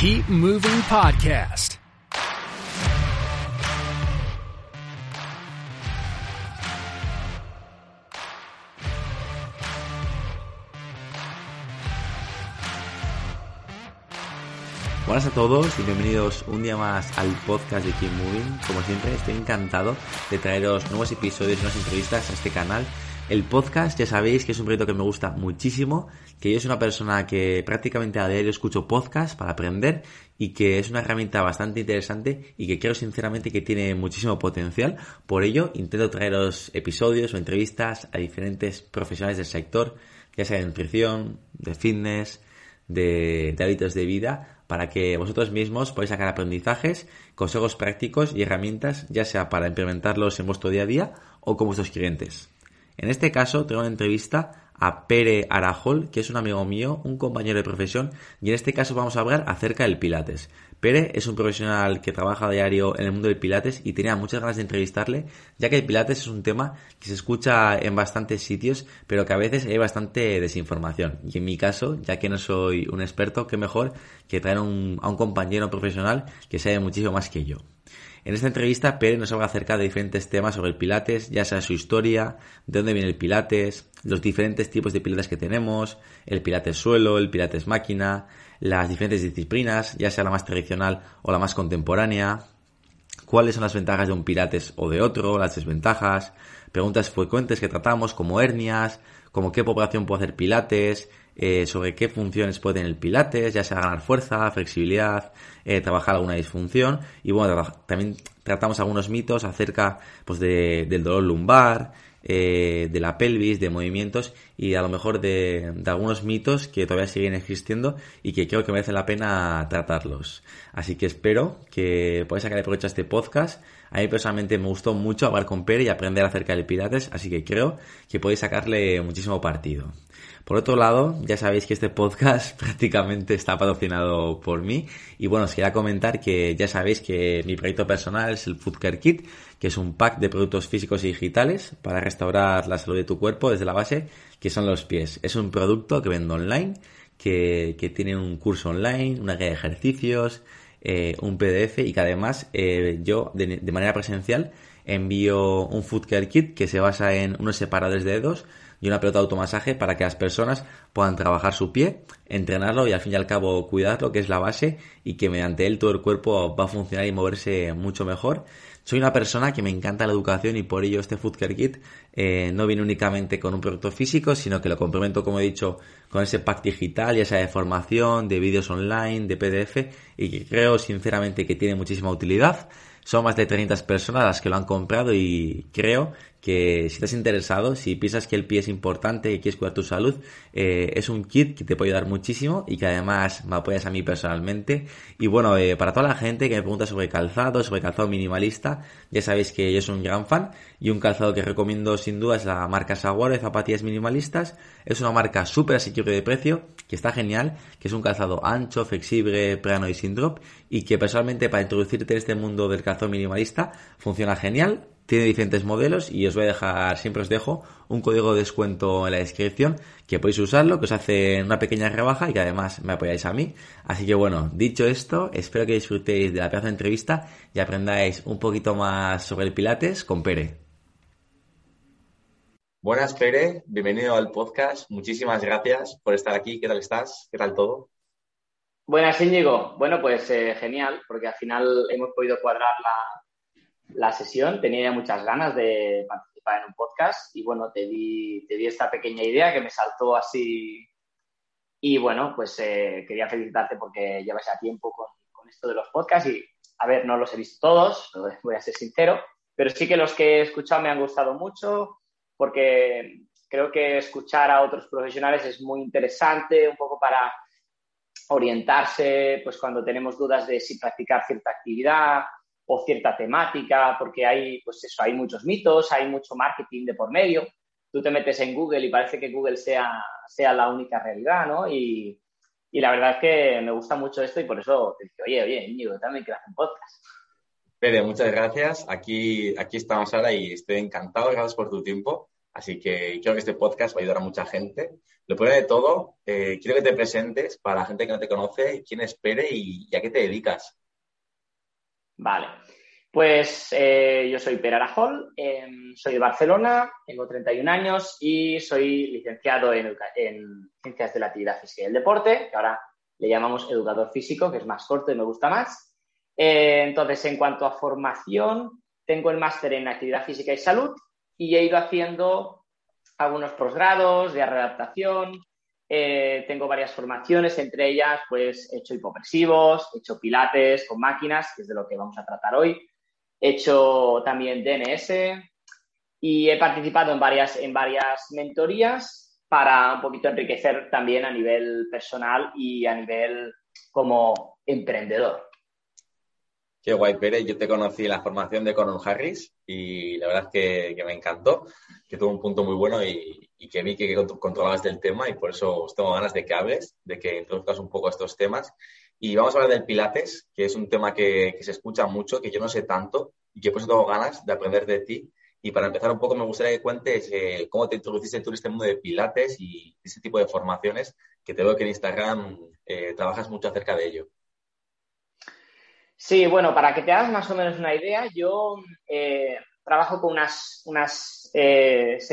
Keep Moving Podcast. Buenas a todos y bienvenidos un día más al podcast de Keep Moving. Como siempre, estoy encantado de traeros nuevos episodios nuevas entrevistas a este canal. El podcast, ya sabéis que es un proyecto que me gusta muchísimo, que yo soy una persona que prácticamente a diario escucho podcast para aprender y que es una herramienta bastante interesante y que creo sinceramente que tiene muchísimo potencial. Por ello, intento traeros episodios o entrevistas a diferentes profesionales del sector, ya sea de nutrición, de fitness, de, de hábitos de vida, para que vosotros mismos podáis sacar aprendizajes, consejos prácticos y herramientas, ya sea para implementarlos en vuestro día a día o con vuestros clientes. En este caso, tengo una entrevista a Pere Arajol, que es un amigo mío, un compañero de profesión, y en este caso vamos a hablar acerca del Pilates. Pere es un profesional que trabaja a diario en el mundo del Pilates y tenía muchas ganas de entrevistarle, ya que el Pilates es un tema que se escucha en bastantes sitios, pero que a veces hay bastante desinformación. Y en mi caso, ya que no soy un experto, qué mejor que traer a un compañero profesional que sabe muchísimo más que yo. En esta entrevista, Pere nos habla acerca de diferentes temas sobre el Pilates, ya sea su historia, de dónde viene el Pilates, los diferentes tipos de Pilates que tenemos, el Pilates suelo, el Pilates máquina, las diferentes disciplinas, ya sea la más tradicional o la más contemporánea, cuáles son las ventajas de un Pilates o de otro, las desventajas, preguntas frecuentes que tratamos como hernias, como qué población puede hacer Pilates, eh, sobre qué funciones puede tener el Pilates, ya sea ganar fuerza, flexibilidad, eh, trabajar alguna disfunción y bueno, también tratamos algunos mitos acerca pues de, del dolor lumbar, eh, de la pelvis, de movimientos y a lo mejor de, de, algunos mitos que todavía siguen existiendo y que creo que merece la pena tratarlos. Así que espero que podáis sacar provecho a este podcast. A mí personalmente me gustó mucho hablar con Pere y aprender acerca del Pilates, así que creo que podéis sacarle muchísimo partido. Por otro lado, ya sabéis que este podcast prácticamente está patrocinado por mí. Y bueno, os quería comentar que ya sabéis que mi proyecto personal es el Food Care Kit, que es un pack de productos físicos y digitales para restaurar la salud de tu cuerpo desde la base, que son los pies. Es un producto que vendo online, que, tiene un curso online, una guía de ejercicios, eh, un PDF y que además eh, yo de, de manera presencial envío un Food Care Kit que se basa en unos separadores de dedos y una pelota de automasaje para que las personas puedan trabajar su pie, entrenarlo y al fin y al cabo cuidarlo, que es la base, y que mediante él todo el cuerpo va a funcionar y moverse mucho mejor. Soy una persona que me encanta la educación y por ello este Food Kit eh, no viene únicamente con un producto físico, sino que lo complemento, como he dicho, con ese pack digital, ya sea de formación, de vídeos online, de PDF, y que creo sinceramente que tiene muchísima utilidad. Son más de 30 personas las que lo han comprado y creo que si estás interesado, si piensas que el pie es importante y quieres cuidar tu salud, eh, es un kit que te puede ayudar muchísimo y que además me apoyas a mí personalmente. Y bueno, eh, para toda la gente que me pregunta sobre calzado, sobre calzado minimalista, ya sabéis que yo soy un gran fan y un calzado que recomiendo sin duda es la marca Saguaro de zapatillas minimalistas. Es una marca súper asequible de precio, que está genial, que es un calzado ancho, flexible, plano y sin drop y que personalmente para introducirte en este mundo del calzado minimalista funciona genial tiene diferentes modelos y os voy a dejar, siempre os dejo un código de descuento en la descripción que podéis usarlo, que os hace una pequeña rebaja y que además me apoyáis a mí. Así que bueno, dicho esto, espero que disfrutéis de la pedazo de entrevista y aprendáis un poquito más sobre el Pilates con Pere. Buenas Pere, bienvenido al podcast. Muchísimas gracias por estar aquí. ¿Qué tal estás? ¿Qué tal todo? Buenas Íñigo. Bueno, pues eh, genial, porque al final hemos podido cuadrar la, la sesión, tenía muchas ganas de participar en un podcast y bueno, te di, te di esta pequeña idea que me saltó así y bueno, pues eh, quería felicitarte porque llevas ya tiempo con, esto de los podcasts y a ver, no los he visto todos, voy a ser sincero, pero sí que los que he escuchado me han gustado mucho porque creo que escuchar a otros profesionales es muy interesante, un poco para orientarse, pues cuando tenemos dudas de si practicar cierta actividad o cierta temática, porque hay, pues eso, hay muchos mitos, hay mucho marketing de por medio. Tú te metes en Google y parece que Google sea, sea la única realidad, ¿no? Y, y la verdad es que me gusta mucho esto y por eso te dije, oye, oye, Íñigo, también hacer un podcast. Pere, muchas gracias. Aquí, aquí estamos ahora y estoy encantado. Gracias por tu tiempo. Así que creo que este podcast va a ayudar a mucha gente. Lo primero de todo, eh, quiero que te presentes para la gente que no te conoce, quién es Pere y, a qué te dedicas. Vale, pues eh, yo soy Pere Arajol, em, soy de Barcelona, tengo 31 años y soy licenciado en, Ciencias de la Actividad Física y el Deporte, que ahora le llamamos educador físico, que es más corto y me gusta más. Eh, entonces, en cuanto a formación, tengo el máster en Actividad Física y Salud y he ido haciendo algunos posgrados de readaptación. Eh, tengo varias formaciones, entre ellas, pues he hecho hipopresivos, he hecho pilates con máquinas, que es de lo que vamos a tratar hoy. He hecho también DNS y he participado en varias, en varias mentorías para un poquito enriquecer también a nivel personal y a nivel como emprendedor. Qué guay, Pérez. Yo te conocí en la formación de Conan Harris y la verdad es que, me encantó, que tuvo un punto muy bueno y, que vi que controlabas del tema y por eso tengo ganas de que hables, de que introduzcas un poco estos temas. Y vamos a hablar del Pilates, que es un tema que, se escucha mucho, que yo no sé tanto y que por eso tengo ganas de aprender de ti. Y para empezar un poco me gustaría que cuentes eh, cómo te introduciste tú en este mundo de Pilates y ese tipo de formaciones, que te veo que en Instagram eh, trabajas mucho acerca de ello. Sí, bueno, para que te hagas más o menos una idea, yo eh, trabajo con unas, unas 60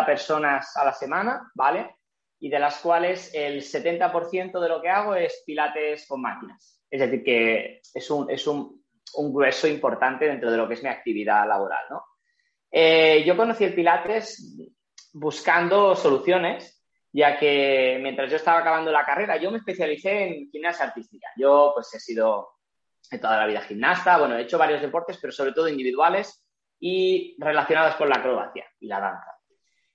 eh, personas a la semana, ¿vale? Y de las cuales el 70% de lo que hago es pilates con máquinas. Es decir, que es un, es un, grueso importante dentro de lo que es mi actividad laboral, ¿no? Eh, yo conocí el pilates buscando soluciones, ya que mientras yo estaba acabando la carrera, yo me especialicé en gimnasia artística. Yo, pues, he sido toda la vida gimnasta, bueno, he hecho varios deportes, pero sobre todo individuales y relacionados con la acrobacia y la danza.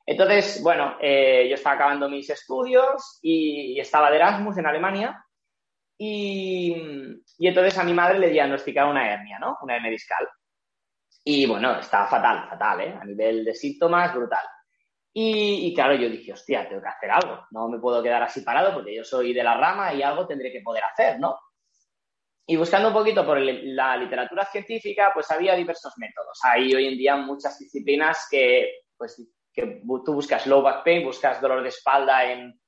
Entonces, bueno, eh, yo estaba acabando mis estudios y, estaba de Erasmus en Alemania y, entonces a mi madre le diagnosticaron una hernia, ¿no? Una hernia discal. Y bueno, estaba fatal, fatal, ¿eh? A nivel de síntomas, brutal. Y, y, claro, yo dije, hostia, tengo que hacer algo. No me puedo quedar así parado porque yo soy de la rama y algo tendré que poder hacer, ¿no? Y buscando un poquito por la literatura científica, pues había diversos métodos. Hay hoy en día muchas disciplinas que, pues, que tú buscas low back pain, buscas dolor de espalda en,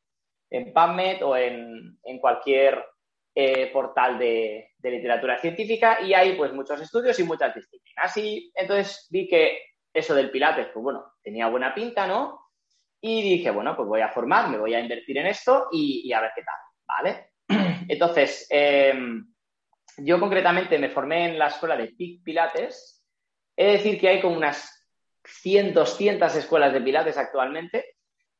en PubMed o en, en cualquier eh, portal de, de, literatura científica y hay pues muchos estudios y muchas disciplinas. Y entonces vi que eso del Pilates, pues bueno, tenía buena pinta, ¿no? Y dije, bueno, pues voy a formar, me voy a invertir en esto y, a ver qué tal, ¿vale? Entonces, eh, yo concretamente me formé en la escuela de PIC Pilates. Es decir, que hay como unas 100, 200 escuelas de Pilates actualmente.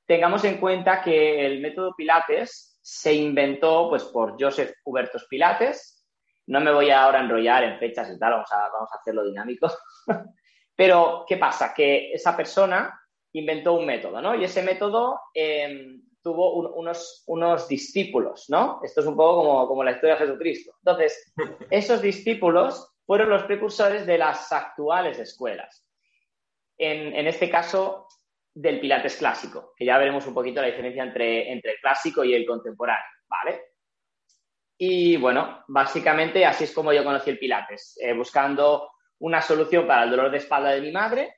Tengamos en cuenta que el método Pilates se inventó pues, por Joseph Hubertus Pilates. No me voy ahora a enrollar en fechas y tal, vamos a, vamos a hacerlo dinámico. Pero, ¿qué pasa? Que esa persona inventó un método, ¿no? Y ese método em, tuvo unos, unos discípulos, ¿no? Esto es un poco como, como la historia de Jesucristo. Entonces, esos discípulos fueron los precursores de las actuales escuelas. En, en, este caso, del Pilates clásico, que ya veremos un poquito la diferencia entre, entre el clásico y el contemporáneo, ¿vale? Y bueno, básicamente así es como yo conocí el Pilates, eh, buscando una solución para el dolor de espalda de mi madre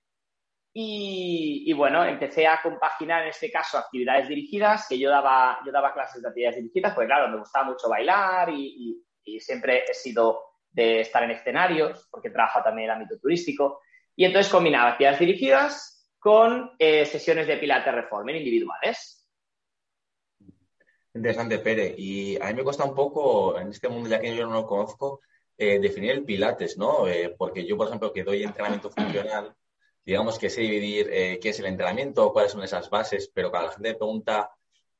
y, bueno, empecé a compaginar en este caso actividades dirigidas, que yo daba, yo daba clases de actividades dirigidas, porque claro, me gustaba mucho bailar y, siempre he sido de estar en escenarios, porque trabajo también en el ámbito turístico. Y entonces combinaba actividades dirigidas con eh, sesiones de Pilates Reformer individuales. Interesante, Pere. Y a mí me cuesta un poco, en este mundo, ya que yo no lo conozco, eh, definir el Pilates, ¿no? Eh, porque yo, por ejemplo, que doy entrenamiento funcional, digamos que sé dividir eh, qué es el entrenamiento, cuáles son esas bases, pero cuando la gente me pregunta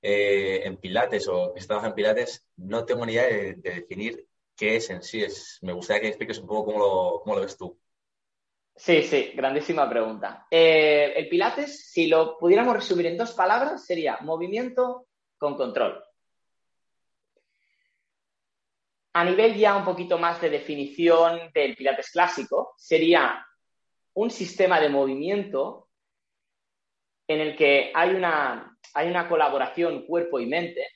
eh, en Pilates o que se trabaja en Pilates, no tengo ni idea de, definir qué es en sí. Es, me gustaría que expliques un poco cómo lo, ves tú. Sí, sí, grandísima pregunta. Eh, el Pilates, si lo pudiéramos resumir en dos palabras, sería movimiento con control. A nivel ya un poquito más de definición del Pilates clásico, sería un sistema de movimiento en el que hay una, hay una colaboración cuerpo y mente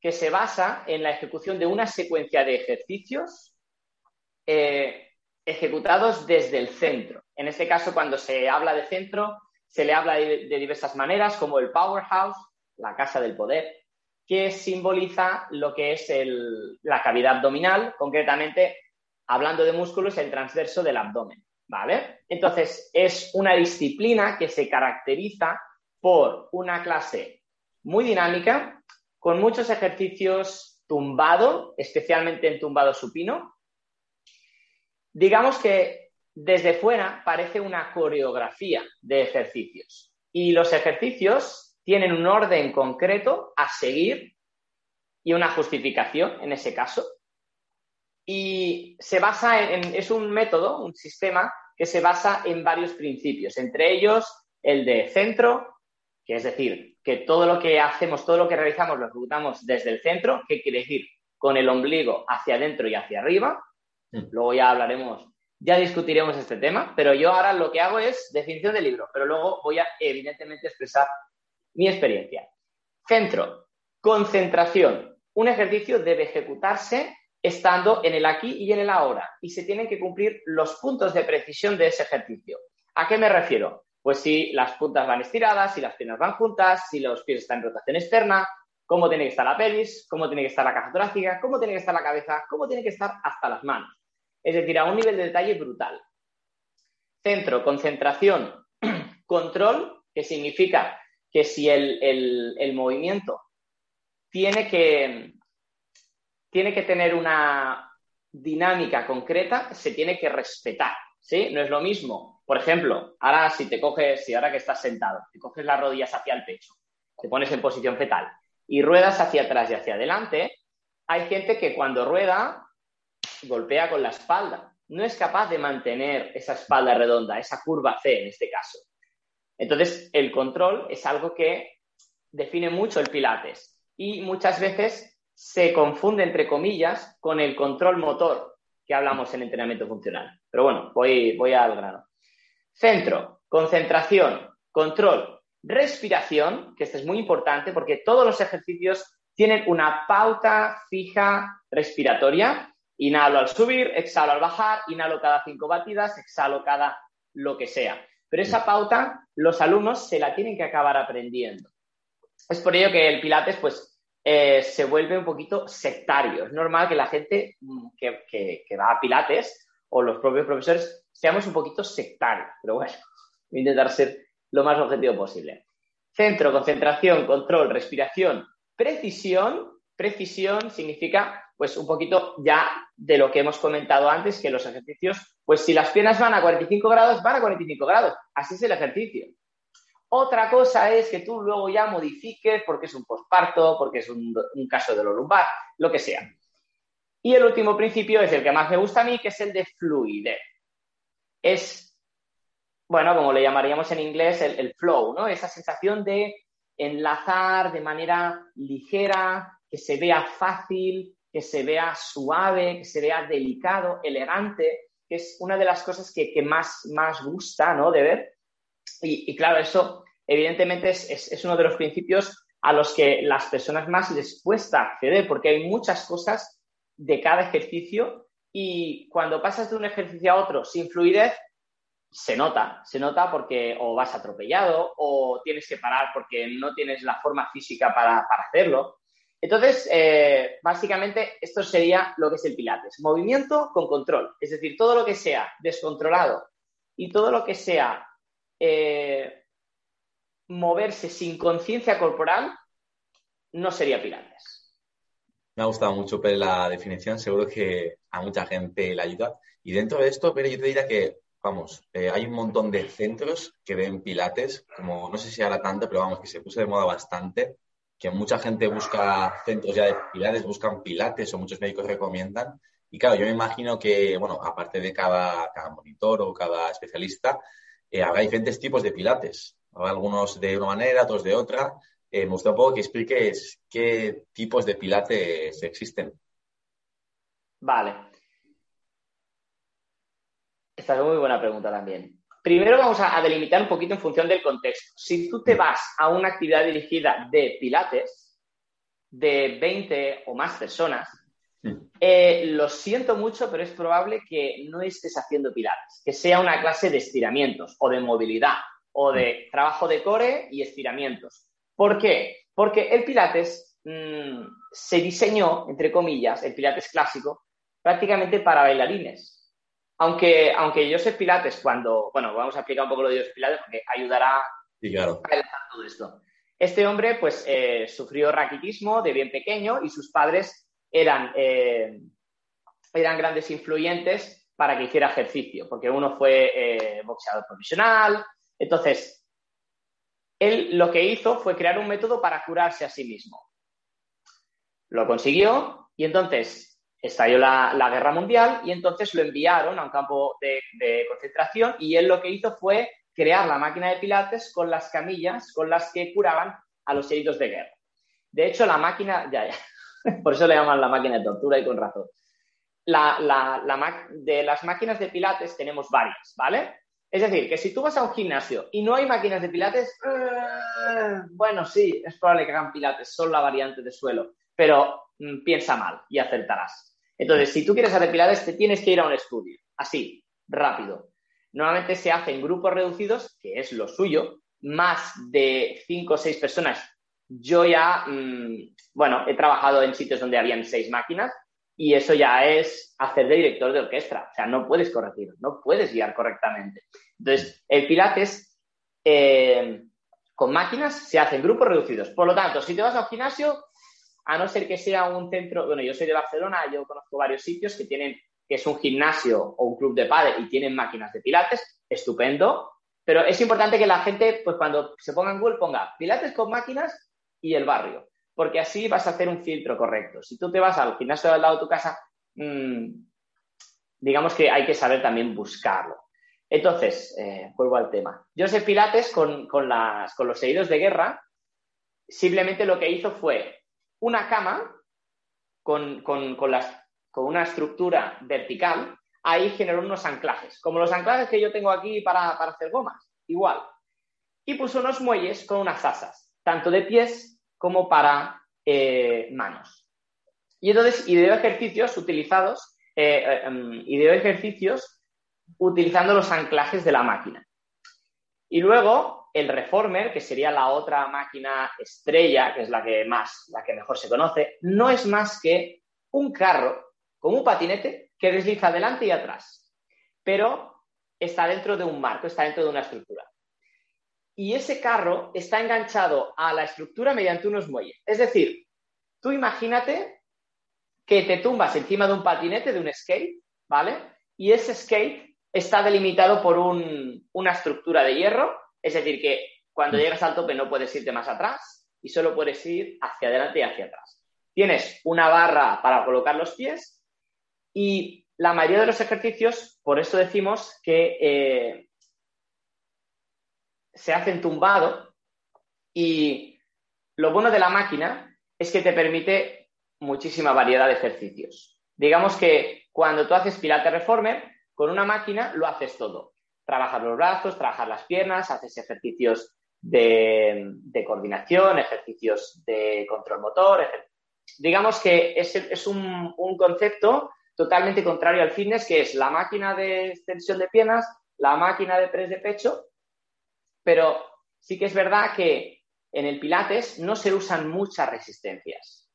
que se basa en la ejecución de una secuencia de ejercicios eh, ejecutados desde el centro. En este caso, cuando se habla de centro, se le habla de, diversas maneras, como el powerhouse, la casa del poder, que simboliza lo que es la cavidad abdominal, concretamente, hablando de músculos, el transverso del abdomen. ¿Vale? Entonces, es una disciplina que se caracteriza por una clase muy dinámica, con muchos ejercicios tumbado, especialmente en tumbado supino. Digamos que desde fuera parece una coreografía de ejercicios y los ejercicios tienen un orden concreto a seguir y una justificación en ese caso. Y se basa en, es un método, un sistema que se basa en varios principios, entre ellos el de centro, que es decir, que todo lo que hacemos, todo lo que realizamos lo ejecutamos desde el centro, que quiere decir con el ombligo hacia adentro y hacia arriba. Mm. Luego ya hablaremos, ya discutiremos este tema, pero yo ahora lo que hago es definición del libro, pero luego voy a evidentemente expresar mi experiencia. Centro, concentración. Un ejercicio debe ejecutarse estando en el aquí y en el ahora y se tienen que cumplir los puntos de precisión de ese ejercicio. ¿A qué me refiero? Pues si las puntas van estiradas, si las piernas van juntas, si los pies están en rotación externa, cómo tiene que estar la pelvis, cómo tiene que estar la caja torácica, cómo tiene que estar la cabeza, cómo tiene que estar hasta las manos. Es decir, a un nivel de detalle brutal. Centro, concentración, control, que significa que si el, movimiento tiene que, tiene que tener una dinámica concreta, se tiene que respetar. ¿sí? No es lo mismo. Por ejemplo, ahora si te coges, si ahora que estás sentado, te coges las rodillas hacia el pecho, te pones en posición fetal y ruedas hacia atrás y hacia adelante, hay gente que cuando rueda golpea con la espalda. No es capaz de mantener esa espalda redonda, esa curva C en este caso. Entonces, el control es algo que define mucho el Pilates y muchas veces se confunde, entre comillas, con el control motor que hablamos en entrenamiento funcional. Pero bueno, voy, voy al grano. Centro, concentración, control, respiración, que esto es muy importante porque todos los ejercicios tienen una pauta fija respiratoria. Inhalo al subir, exhalo al bajar, inhalo cada cinco batidas, exhalo cada lo que sea. Pero esa pauta los alumnos se la tienen que acabar aprendiendo. Es por ello que el Pilates, pues, eh, se vuelve un poquito sectario. Es normal que la gente mm, que, que va a Pilates o los propios profesores seamos un poquito sectarios. Pero bueno, voy a intentar ser lo más objetivo posible. Centro, concentración, control, respiración, precisión. Precisión significa, pues, un poquito ya de lo que hemos comentado antes, que los ejercicios, pues, si las piernas van a 45 grados, van a 45 grados. Así es el ejercicio. Otra cosa es que tú luego ya modifiques porque es un posparto, porque es un, caso de lo lumbar, lo que sea. Y el último principio es el que más me gusta a mí, que es el de fluidez. Es bueno, como le llamaríamos en inglés, el, flow, ¿no? Esa sensación de enlazar de manera ligera, que se vea fácil, que se vea suave, que se vea delicado, elegante, que es una de las cosas que, más, más gusta, ¿no? De ver. Y, claro, eso evidentemente es, es, uno de los principios a los que las personas más les cuesta acceder, porque hay muchas cosas de cada ejercicio y cuando pasas de un ejercicio a otro sin fluidez, se nota, se nota porque o vas atropellado o tienes que parar porque no tienes la forma física para, hacerlo. Entonces, eh, básicamente, esto sería lo que es el Pilates. Movimiento con control. Es decir, todo lo que sea descontrolado y todo lo que sea eh, moverse sin conciencia corporal no sería Pilates. Me ha gustado mucho la definición, seguro que a mucha gente le ayuda. Y dentro de esto, pero yo te diría que vamos, eh, hay un montón de centros que ven pilates, como no sé si ahora tanto, pero vamos, que se puso de moda bastante, que mucha gente busca centros ya de pilates, buscan pilates o muchos médicos recomiendan. Y claro, yo me imagino que, bueno, aparte de cada, cada monitor o cada especialista, eh, habrá diferentes tipos de pilates. Algunos de una manera, otros de otra. Eh, me gusta un poco que expliques qué tipos de pilates existen. Vale. Esta es muy buena pregunta también. Primero vamos a, delimitar un poquito en función del contexto. Si tú te vas a una actividad dirigida de pilates de 20 o más personas, eh, lo siento mucho, pero es probable que no estés haciendo pilates, que sea una clase de estiramientos o de movilidad o de trabajo de core y estiramientos. ¿Por qué? Porque el Pilates mm, se diseñó, entre comillas, el Pilates clásico, prácticamente para bailarines. Aunque, aunque Joseph Pilates, cuando, bueno, vamos a explicar un poco lo de Joseph Pilates porque ayudará a todo esto. Este hombre, pues, eh, sufrió raquitismo de bien pequeño y sus padres eran, eh, eran grandes influyentes para que hiciera ejercicio, porque uno fue eh, boxeador profesional. Entonces, él lo que hizo fue crear un método para curarse a sí mismo. Lo consiguió y entonces estalló la, guerra mundial y entonces lo enviaron a un campo de, concentración y él lo que hizo fue crear la máquina de pilates con las camillas con las que curaban a los heridos de guerra. De hecho, la máquina, ya, ya, por eso le llaman la máquina de tortura y con razón. de las máquinas de pilates tenemos varias, ¿vale? Es decir, que si tú vas a un gimnasio y no hay máquinas de pilates, eh, bueno, sí, es probable que hagan pilates, son la variante de suelo, pero mm, piensa mal y acertarás. Entonces, si tú quieres hacer pilates, te tienes que ir a un estudio, así, rápido. Normalmente se hace en grupos reducidos, que es lo suyo, más de cinco o seis personas. Yo ya, mm, bueno, he trabajado en sitios donde habían seis máquinas y eso ya es hacer de director de orquesta. O sea, no puedes corregir, no puedes guiar correctamente. Entonces, el Pilates eh, con máquinas se hace en grupos reducidos. Por lo tanto, si te vas al gimnasio, a no ser que sea un centro, bueno, yo soy de Barcelona, yo conozco varios sitios que tienen, que es un gimnasio o un club de padre y tienen máquinas de pilates, estupendo, pero es importante que la gente, pues cuando se ponga en Google, ponga pilates con máquinas y el barrio, porque así vas a hacer un filtro correcto. Si tú te vas al gimnasio al lado de tu casa, mmm, digamos que hay que saber también buscarlo. Entonces, eh, vuelvo al tema. Joseph Pilates, con, con, las, con los heridos de guerra, simplemente lo que hizo fue una cama con, con, una estructura vertical, ahí generó unos anclajes, como los anclajes que yo tengo aquí para, hacer gomas, igual. Y puso unos muelles con unas asas, tanto de pies como para eh, manos. Y entonces ideó ejercicios utilizados, eh, eh em, ejercicios utilizando los anclajes de la máquina. Y luego el Reformer, que sería la otra máquina estrella, que es la que más, la que mejor se conoce, no es más que un carro con un patinete que desliza adelante y atrás, pero está dentro de un marco, está dentro de una estructura. Y ese carro está enganchado a la estructura mediante unos muelles. Es decir, tú imagínate que te tumbas encima de un patinete, de un skate, ¿vale? Y ese skate está delimitado por una estructura de hierro es decir, que cuando mm. llegas al tope no puedes irte más atrás y solo puedes ir hacia adelante y hacia atrás. Tienes una barra para colocar los pies y la mayoría de los ejercicios, por eso decimos que eh, se hacen tumbado y lo bueno de la máquina es que te permite muchísima variedad de ejercicios. Digamos que cuando tú haces Pilates Reformer, con una máquina lo haces todo trabajar los brazos, trabajar las piernas, haces ejercicios de, coordinación, ejercicios de control motor. Digamos que es, un, concepto totalmente contrario al fitness, que es la máquina de extensión de piernas, la máquina de press de pecho, pero sí que es verdad que en el Pilates no se usan muchas resistencias.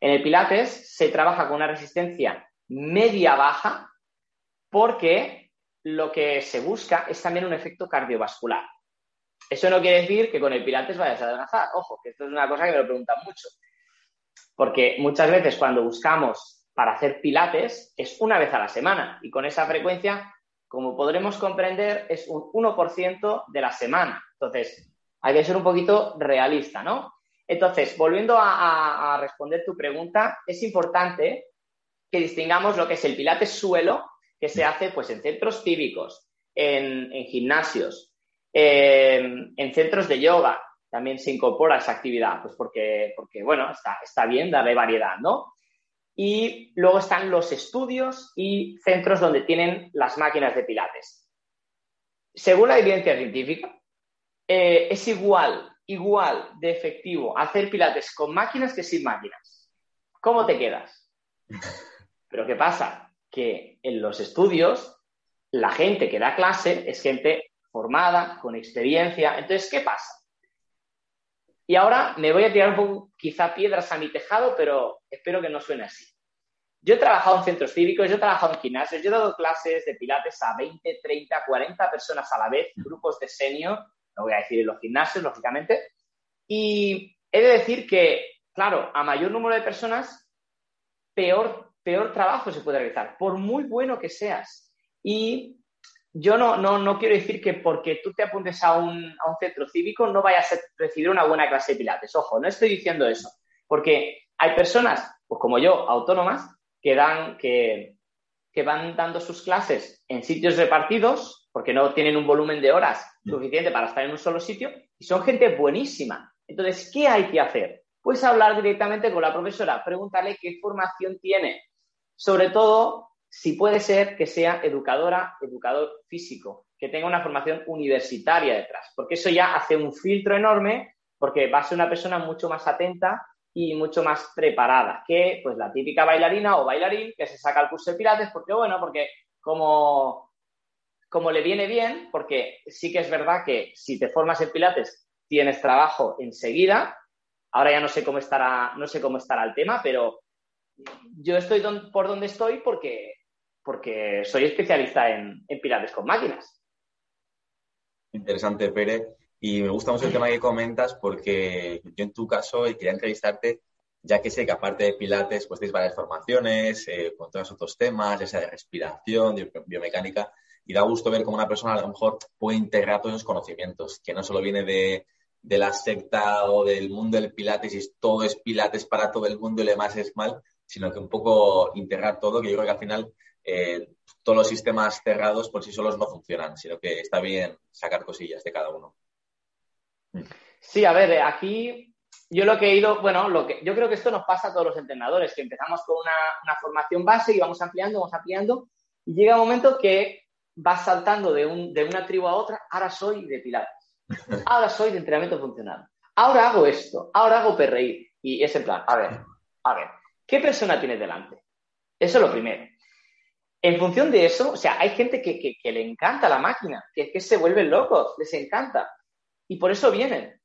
En el Pilates se trabaja con una resistencia media-baja porque lo que se busca es también un efecto cardiovascular. Eso no quiere decir que con el pilates vayas a adelgazar. Ojo, que esto es una cosa que me lo preguntan mucho. Porque muchas veces cuando buscamos para hacer pilates es una vez a la semana y con esa frecuencia, como podremos comprender, es un 1% de la semana. Entonces, hay que ser un poquito realista, ¿no? Entonces, volviendo a, responder tu pregunta, es importante que distingamos lo que es el pilates suelo que se hace pues, en centros cívicos, en, gimnasios, en centros de yoga. También se incorpora esa actividad, pues porque, porque bueno, está, está bien darle variedad, ¿no? Y luego están los estudios y centros donde tienen las máquinas de pilates. Según la evidencia científica, eh, es igual, igual de efectivo hacer pilates con máquinas que sin máquinas. ¿Cómo te quedas? Pero ¿qué pasa? que en los estudios la gente que da clase es gente formada, con experiencia. Entonces, ¿qué pasa? Y ahora me voy a tirar un poco, quizá piedras a mi tejado, pero espero que no suene así. Yo he trabajado en centros cívicos, yo he trabajado en gimnasios, yo he dado clases de pilates a 20, 30, 40 personas a la vez, grupos de senior, no voy a decir en los gimnasios, lógicamente. Y he de decir que, claro, a mayor número de personas, peor, peor trabajo se puede realizar, por muy bueno que seas. Y yo no, no, no quiero decir que porque tú te apuntes a un, a un centro cívico no vayas a recibir una buena clase de pilates. Ojo, no estoy diciendo eso. Porque hay personas, pues como yo, autónomas, que dan, que, que van dando sus clases en sitios repartidos, porque no tienen un volumen de horas suficiente para estar en un solo sitio, y son gente buenísima. Entonces, ¿qué hay que hacer? Pues hablar directamente con la profesora, pregúntale qué formación tiene. Sobre todo, si puede ser que sea educadora, educador físico, que tenga una formación universitaria detrás, porque eso ya hace un filtro enorme, porque va a ser una persona mucho más atenta y mucho más preparada que pues la típica bailarina o bailarín que se saca el curso de pilates porque bueno, porque como como le viene bien, porque sí que es verdad que si te formas en pilates tienes trabajo enseguida. Ahora ya no sé cómo estará, no sé cómo estará el tema, pero yo estoy por donde estoy porque porque soy especialista en, pilates con máquinas. Interesante, Pere. Y me gusta mucho el tema que comentas porque yo en tu caso quería entrevistarte, ya que sé que aparte de pilates, pues tienes varias formaciones eh, con todos otros temas, ya sea de respiración, biomecánica, y da gusto ver cómo una persona a lo mejor puede integrar todos esos conocimientos, que no solo viene de, de la secta o del mundo del pilates y todo es pilates para todo el mundo y lo demás es mal, sino que un poco integrar todo, que yo creo que al final eh, todos los sistemas cerrados por sí solos no funcionan, sino que está bien sacar cosillas de cada uno. Sí, a ver, aquí yo lo que he ido, bueno, lo que, yo creo que esto nos pasa a todos los entrenadores, que empezamos con una, formación base y vamos ampliando, vamos ampliando, y llega un momento que vas saltando de, un, de una tribu a otra, ahora soy de pilates, ahora soy de entrenamiento funcional, ahora hago esto, ahora hago perreír, y ese plan, a ver, a ver, ¿qué persona tienes delante? Eso es lo primero. En función de eso, o sea, hay gente que, le encanta la máquina, que, que se vuelven locos, les encanta. Y por eso vienen.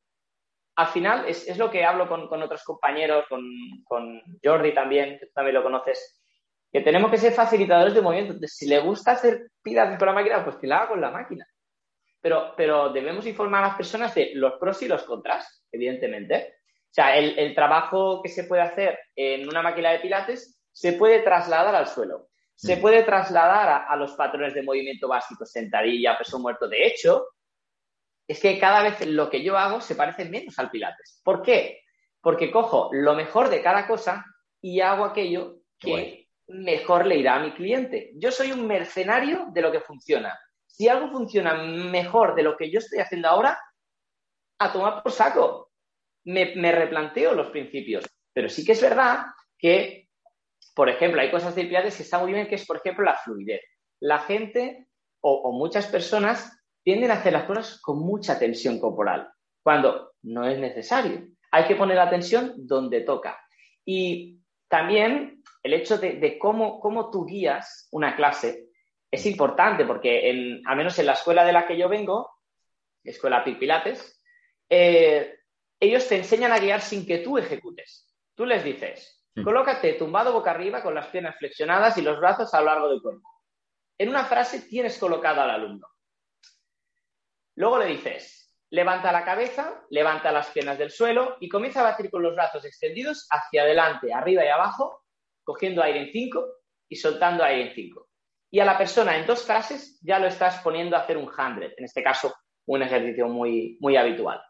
Al final, es, lo que hablo con, otros compañeros, con, Jordi también, que tú también lo conoces, que tenemos que ser facilitadores de movimiento. si le gusta hacer pilates con la máquina, pues que con la máquina. Pero, pero debemos informar a las personas de los pros y los contras, evidentemente. O sea, el, el trabajo que se puede hacer en una máquina de pilates se puede trasladar al suelo se mm. puede trasladar a, los patrones de movimiento básico, sentadilla, peso muerto. De hecho, es que cada vez lo que yo hago se parece menos al Pilates. ¿Por qué? Porque cojo lo mejor de cada cosa y hago aquello que mejor le irá a mi cliente. Yo soy un mercenario de lo que funciona. Si algo funciona mejor de lo que yo estoy haciendo ahora, a tomar por saco. Me, me replanteo los principios. Pero sí que es verdad que por ejemplo, hay cosas de Pilates que están muy bien, que es, por ejemplo, la fluidez. La gente o, muchas personas tienden a hacer las cosas con mucha tensión corporal, cuando no es necesario. Hay que poner la tensión donde toca. Y también el hecho de, cómo, cómo, tú guías una clase es importante, porque en, al menos en la escuela de la que yo vengo, Escuela Pilates, eh, ellos te enseñan a guiar sin que tú ejecutes. Tú les dices. Colócate tumbado boca arriba con las piernas flexionadas y los brazos a lo largo del cuerpo. En una frase tienes colocado al alumno. Luego le dices, levanta la cabeza, levanta las piernas del suelo y comienza a batir con los brazos extendidos hacia adelante, arriba y abajo, cogiendo aire en 5 y soltando aire en 5. Y a la persona en dos frases ya lo estás poniendo a hacer un hundred, en este caso un ejercicio muy, muy habitual.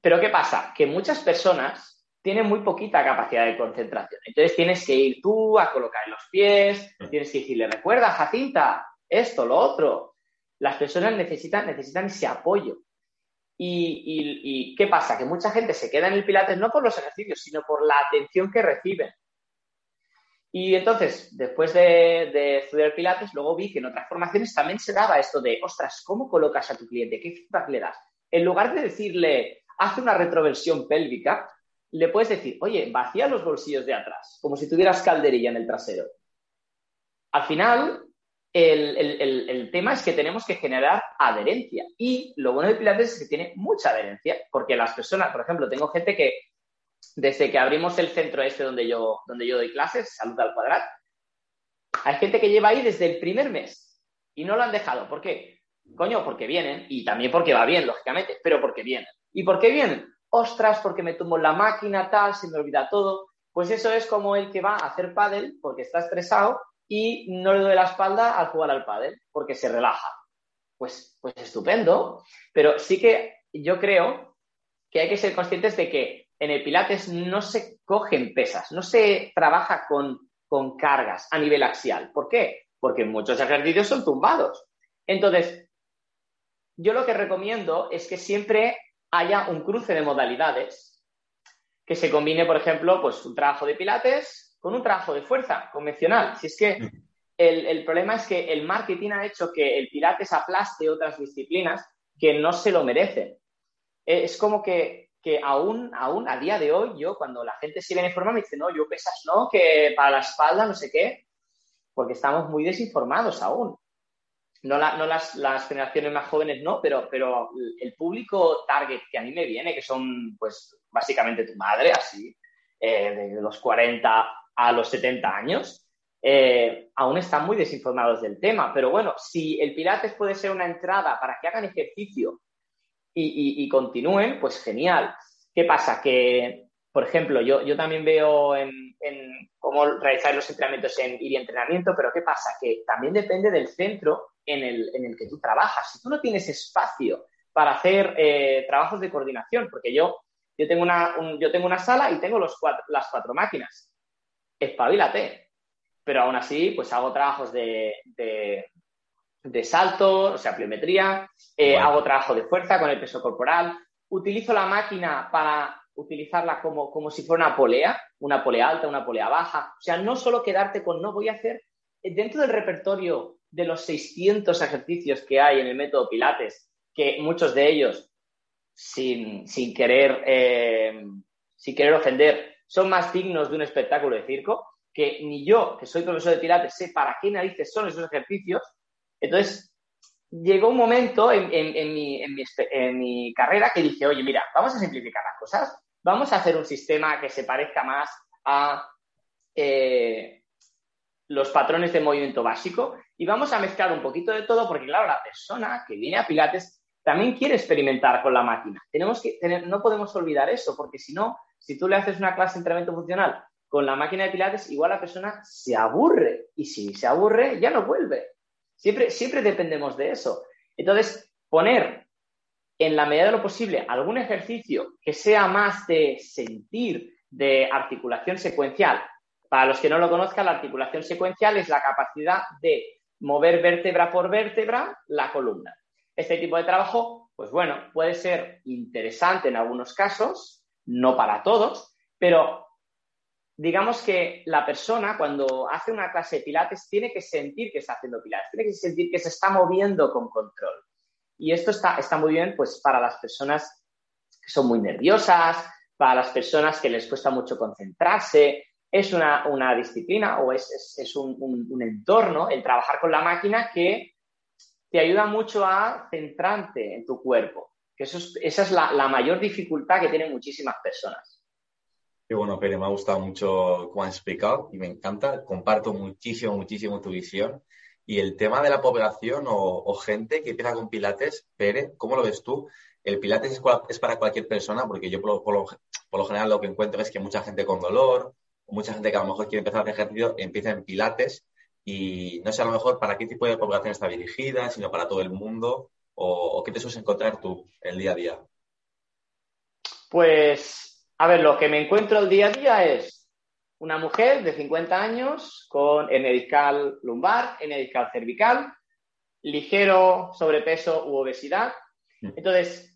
Pero ¿qué pasa? Que muchas personas tiene muy poquita capacidad de concentración. Entonces tienes que ir tú a colocar los pies, tienes que decirle, recuerda, Jacinta, esto, lo otro. Las personas necesitan, necesitan ese apoyo. Y, qué pasa? Que mucha gente se queda en el Pilates no por los ejercicios, sino por la atención que reciben. Y entonces, después de, de, estudiar Pilates, luego vi que en otras formaciones también se daba esto de, ostras, ¿cómo colocas a tu cliente? ¿Qué feedback le das? En lugar de decirle, haz una retroversión pélvica, le puedes decir, oye, vacía los bolsillos de atrás, como si tuvieras calderilla en el trasero. Al final, el, tema es que tenemos que generar adherencia. Y lo bueno de Pilates es que tiene mucha adherencia, porque las personas, por ejemplo, tengo gente que desde que abrimos el centro este donde yo, donde yo doy clases, Salud al Cuadrat, hay gente que lleva ahí desde el primer mes y no lo han dejado. ¿Por qué? Coño, porque vienen y también porque va bien, lógicamente, pero porque vienen. ¿Y por qué vienen? Ostras, porque me tumbo la máquina, tal, se me olvida todo. Pues eso es como el que va a hacer pádel porque está estresado y no le duele la espalda al jugar al pádel porque se relaja. Pues, pues estupendo, pero sí que yo creo que hay que ser conscientes de que en el Pilates no se cogen pesas, no se trabaja con, con cargas a nivel axial. ¿Por qué? Porque muchos ejercicios son tumbados. Entonces, yo lo que recomiendo es que siempre haya un cruce de modalidades que se combine, por ejemplo, pues un trabajo de pilates con un trabajo de fuerza convencional. Si es que el, problema es que el marketing ha hecho que el pilates aplaste otras disciplinas que no se lo merecen. Es como que, aún, aún a día de hoy, yo cuando la gente sigue en forma me dice, no, yo pesas no, que para la espalda no sé qué, porque estamos muy desinformados aún no, no las, generaciones más jóvenes no, pero, pero el público target que a mí me viene, que son pues básicamente tu madre, así, eh, de los 40 a los 70 años, eh, aún están muy desinformados del tema. Pero bueno, si el Pilates puede ser una entrada para que hagan ejercicio y, continúen, pues genial. ¿Qué pasa? Que, por ejemplo, yo, yo también veo en, en cómo realizar los entrenamientos en ir y entrenamiento, pero ¿qué pasa? Que también depende del centro en el, que tú trabajas. Si tú no tienes espacio para hacer eh, trabajos de coordinación, porque yo, yo, tengo una, yo tengo una sala y tengo los las cuatro máquinas, espabilate. Pero aún así, pues hago trabajos de, de, salto, o sea, pliometría, eh, hago trabajo de fuerza con el peso corporal, utilizo la máquina para utilizarla como, como si fuera una polea, una polea alta, una polea baja. O sea, no solo quedarte con no voy a hacer dentro del repertorio de los 600 ejercicios que hay en el método Pilates, que muchos de ellos, sin, querer, eh, sin querer ofender, son más dignos de un espectáculo de circo, que ni yo, que soy profesor de Pilates, sé para qué narices son esos ejercicios. Entonces, llegó un momento en, mi, en, mi, carrera que dije, oye, mira, vamos a simplificar las cosas, vamos a hacer un sistema que se parezca más a eh, los patrones de movimiento básico y vamos a mezclar un poquito de todo porque, claro, la persona que viene a Pilates también quiere experimentar con la máquina. Tenemos que no podemos olvidar eso, porque si no, si tú le haces una clase de entrenamiento funcional con la máquina de Pilates, igual la persona se aburre. Y si se aburre, ya no vuelve. Siempre, siempre dependemos de eso. Entonces, poner en la medida de lo posible algún ejercicio que sea más de sentir, de articulación secuencial. Para los que no lo conozcan, la articulación secuencial es la capacidad de mover vértebra por vértebra la columna. Este tipo de trabajo, pues bueno, puede ser interesante en algunos casos, no para todos, pero digamos que la persona cuando hace una clase de pilates tiene que sentir que está haciendo pilates, tiene que sentir que se está moviendo con control. Y esto está, está muy bien pues para las personas que son muy nerviosas, para las personas que les cuesta mucho concentrarse, es una, disciplina o es, un, entorno, el trabajar con la máquina que te ayuda mucho a centrarte en tu cuerpo. Que eso esa es la, mayor dificultad que tienen muchísimas personas. Qué bueno, Pere, me ha gustado mucho cómo has explicado y me encanta. Comparto muchísimo, muchísimo tu visión. Y el tema de la población o, gente que empieza con pilates, Pere, ¿cómo lo ves tú? El pilates es, para cualquier persona, porque yo por lo general lo que encuentro es que mucha gente con dolor mucha gente que a lo mejor quiere empezar a hacer ejercicio empieza en pilates y no sé a lo mejor para qué tipo de población está dirigida, sino para todo el mundo o, qué te sueles encontrar tú el día a día. Pues, a ver, lo que me encuentro el día a día es una mujer de 50 años con hernia discal lumbar, hernia discal cervical, ligero sobrepeso u obesidad. Mm. Entonces,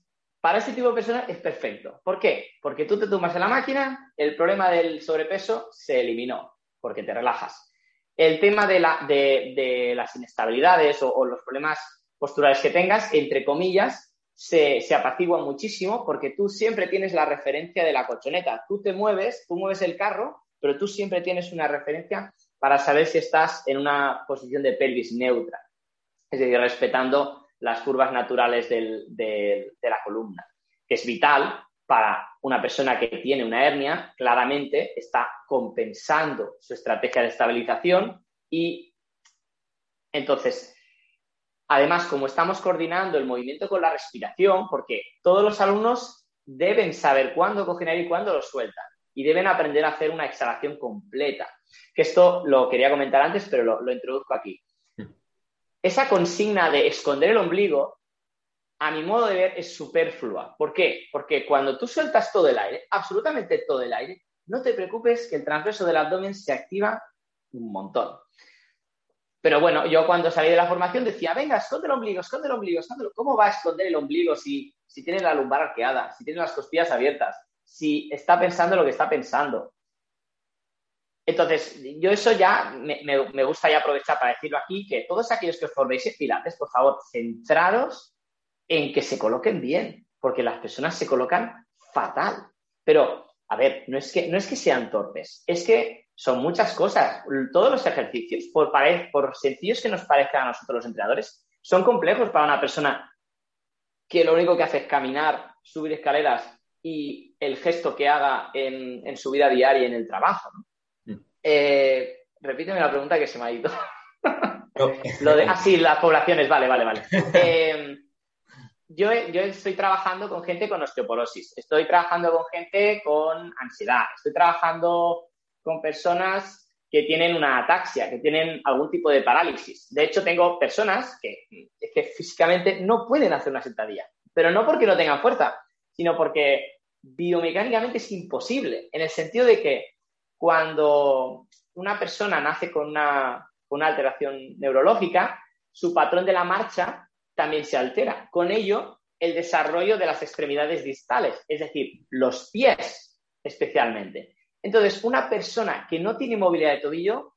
para ese tipo de personas es perfecto. ¿Por qué? Porque tú te tumbas en la máquina, el problema del sobrepeso se eliminó, porque te relajas. El tema de, las inestabilidades o, los problemas posturales que tengas, entre comillas, se, se apacigua muchísimo porque tú siempre tienes la referencia de la colchoneta. Tú te mueves, tú mueves el carro, pero tú siempre tienes una referencia para saber si estás en una posición de pelvis neutra, es decir, respetando las curvas naturales de la columna, que es vital para una persona que tiene una hernia, claramente está compensando su estrategia de estabilización y entonces, además, como estamos coordinando el movimiento con la respiración, porque todos los alumnos deben saber cuándo cogen aire y cuándo lo sueltan y deben aprender a hacer una exhalación completa, que esto lo quería comentar antes, pero lo, lo introduzco aquí. Esa consigna de esconder el ombligo a mi modo de ver, es superflua. ¿Por qué? Porque cuando tú sueltas todo el aire, absolutamente todo el aire, no te preocupes que el transverso del abdomen se activa un montón. Pero bueno, yo cuando salí de la formación decía, venga, esconde el ombligo, esconde el ombligo, ¿Cómo va a esconder el ombligo si, si tiene la lumbar arqueada, si tiene las costillas abiertas, si está pensando lo que está pensando? Entonces, yo eso ya me, gusta ya aprovechar para decirlo aquí, que todos aquellos que os forméis en Pilates, por favor, centraros en que se coloquen bien, porque las personas se colocan fatal. Pero, a ver, no es que, no es que sean torpes, es que son muchas cosas. Todos los ejercicios, por, por sencillos que nos parezcan a nosotros los entrenadores, son complejos para una persona que lo único que hace es caminar, subir escaleras y el gesto que haga en, su vida diaria en el trabajo. Mm. Eh, repíteme la pregunta que se me ha ido. Lo de, ah, sí, las poblaciones, vale, vale, vale. Eh, yo, estoy trabajando con gente con osteoporosis, estoy trabajando con gente con ansiedad, estoy trabajando con personas que tienen una ataxia, que tienen algún tipo de parálisis. De hecho, tengo personas que, que físicamente no pueden hacer una sentadilla, pero no porque no tengan fuerza, sino porque biomecánicamente es imposible, en el sentido de que cuando una persona nace con una, alteración neurológica, su patrón de la marcha también se altera. Con ello, el desarrollo de las extremidades distales, es decir, los pies especialmente. Entonces, una persona que no tiene movilidad de tobillo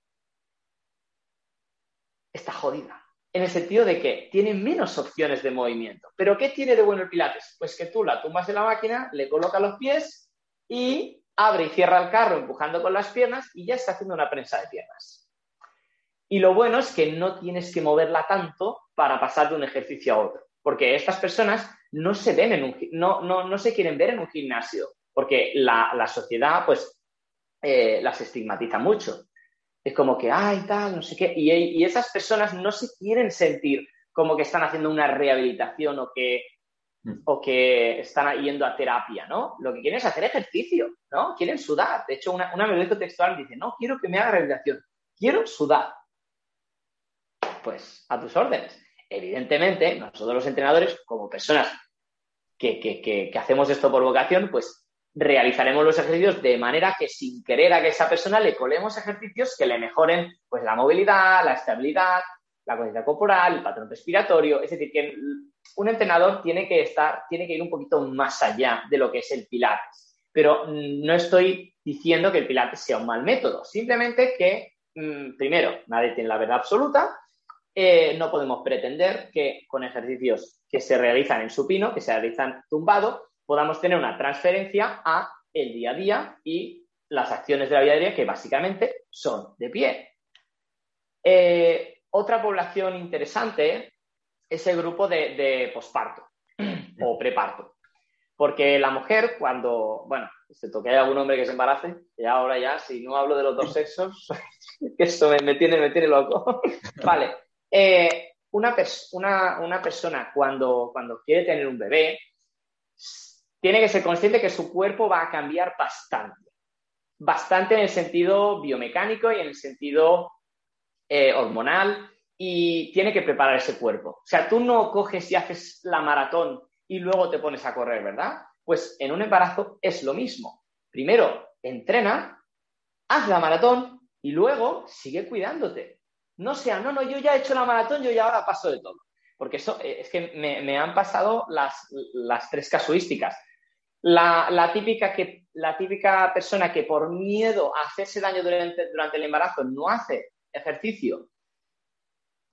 está jodida. En el sentido de que tiene menos opciones de movimiento. ¿Pero qué tiene de bueno el Pilates? Pues que tú la tumbas en la máquina, le colocas los pies y abre y cierra el carro empujando con las piernas y ya está haciendo una prensa de piernas. Y lo bueno es que no tienes que moverla tanto para pasar de un ejercicio a otro, porque estas personas no se ven en un, no, no, se quieren ver en un gimnasio, porque la, sociedad pues eh, las estigmatiza mucho. Es como que, ay, tal, no sé qué, y, y esas personas no se quieren sentir como que están haciendo una rehabilitación o que. O que están yendo a terapia, ¿no? Lo que quieren es hacer ejercicio, ¿no? Quieren sudar. De hecho, una, una textual dice, no, quiero que me haga rehabilitación, quiero sudar pues a tus órdenes. Evidentemente, nosotros los entrenadores, como personas que, hacemos esto por vocación, pues realizaremos los ejercicios de manera que sin querer a que esa persona le colemos ejercicios que le mejoren pues la movilidad, la estabilidad, la conciencia corporal, el patrón respiratorio. Es decir, que un entrenador tiene que estar, tiene que ir un poquito más allá de lo que es el Pilates. Pero no estoy diciendo que el Pilates sea un mal método, simplemente que, mm, primero, nadie tiene la verdad absoluta eh, no podemos pretender que con ejercicios que se realizan en supino, que se realizan tumbado, podamos tener una transferencia a el día a día y las acciones de la vida diaria que básicamente son de pie. Eh, otra población interesante es el grupo de, posparto o preparto. Porque la mujer, cuando, bueno, excepto que hay algún hombre que se embarace, y ahora ya, si no hablo de los dos sexos, que eso me, tiene, me tiene loco. vale, eh, una, persona cuando, cuando quiere tener un bebé tiene que ser consciente que su cuerpo va a cambiar bastante. Bastante en el sentido biomecánico y en el sentido eh, hormonal y tiene que preparar ese cuerpo. O sea, tú no coges y haces la maratón y luego te pones a correr, ¿verdad? Pues en un embarazo es lo mismo. Primero, entrena, haz la maratón y luego sigue cuidándote no sea, no, no, yo ya he hecho la maratón, yo ya ahora paso de todo. Porque eso eh, es que me, han pasado las, tres casuísticas. La, típica que, la típica persona que por miedo a hacerse daño durante, durante el embarazo no hace ejercicio,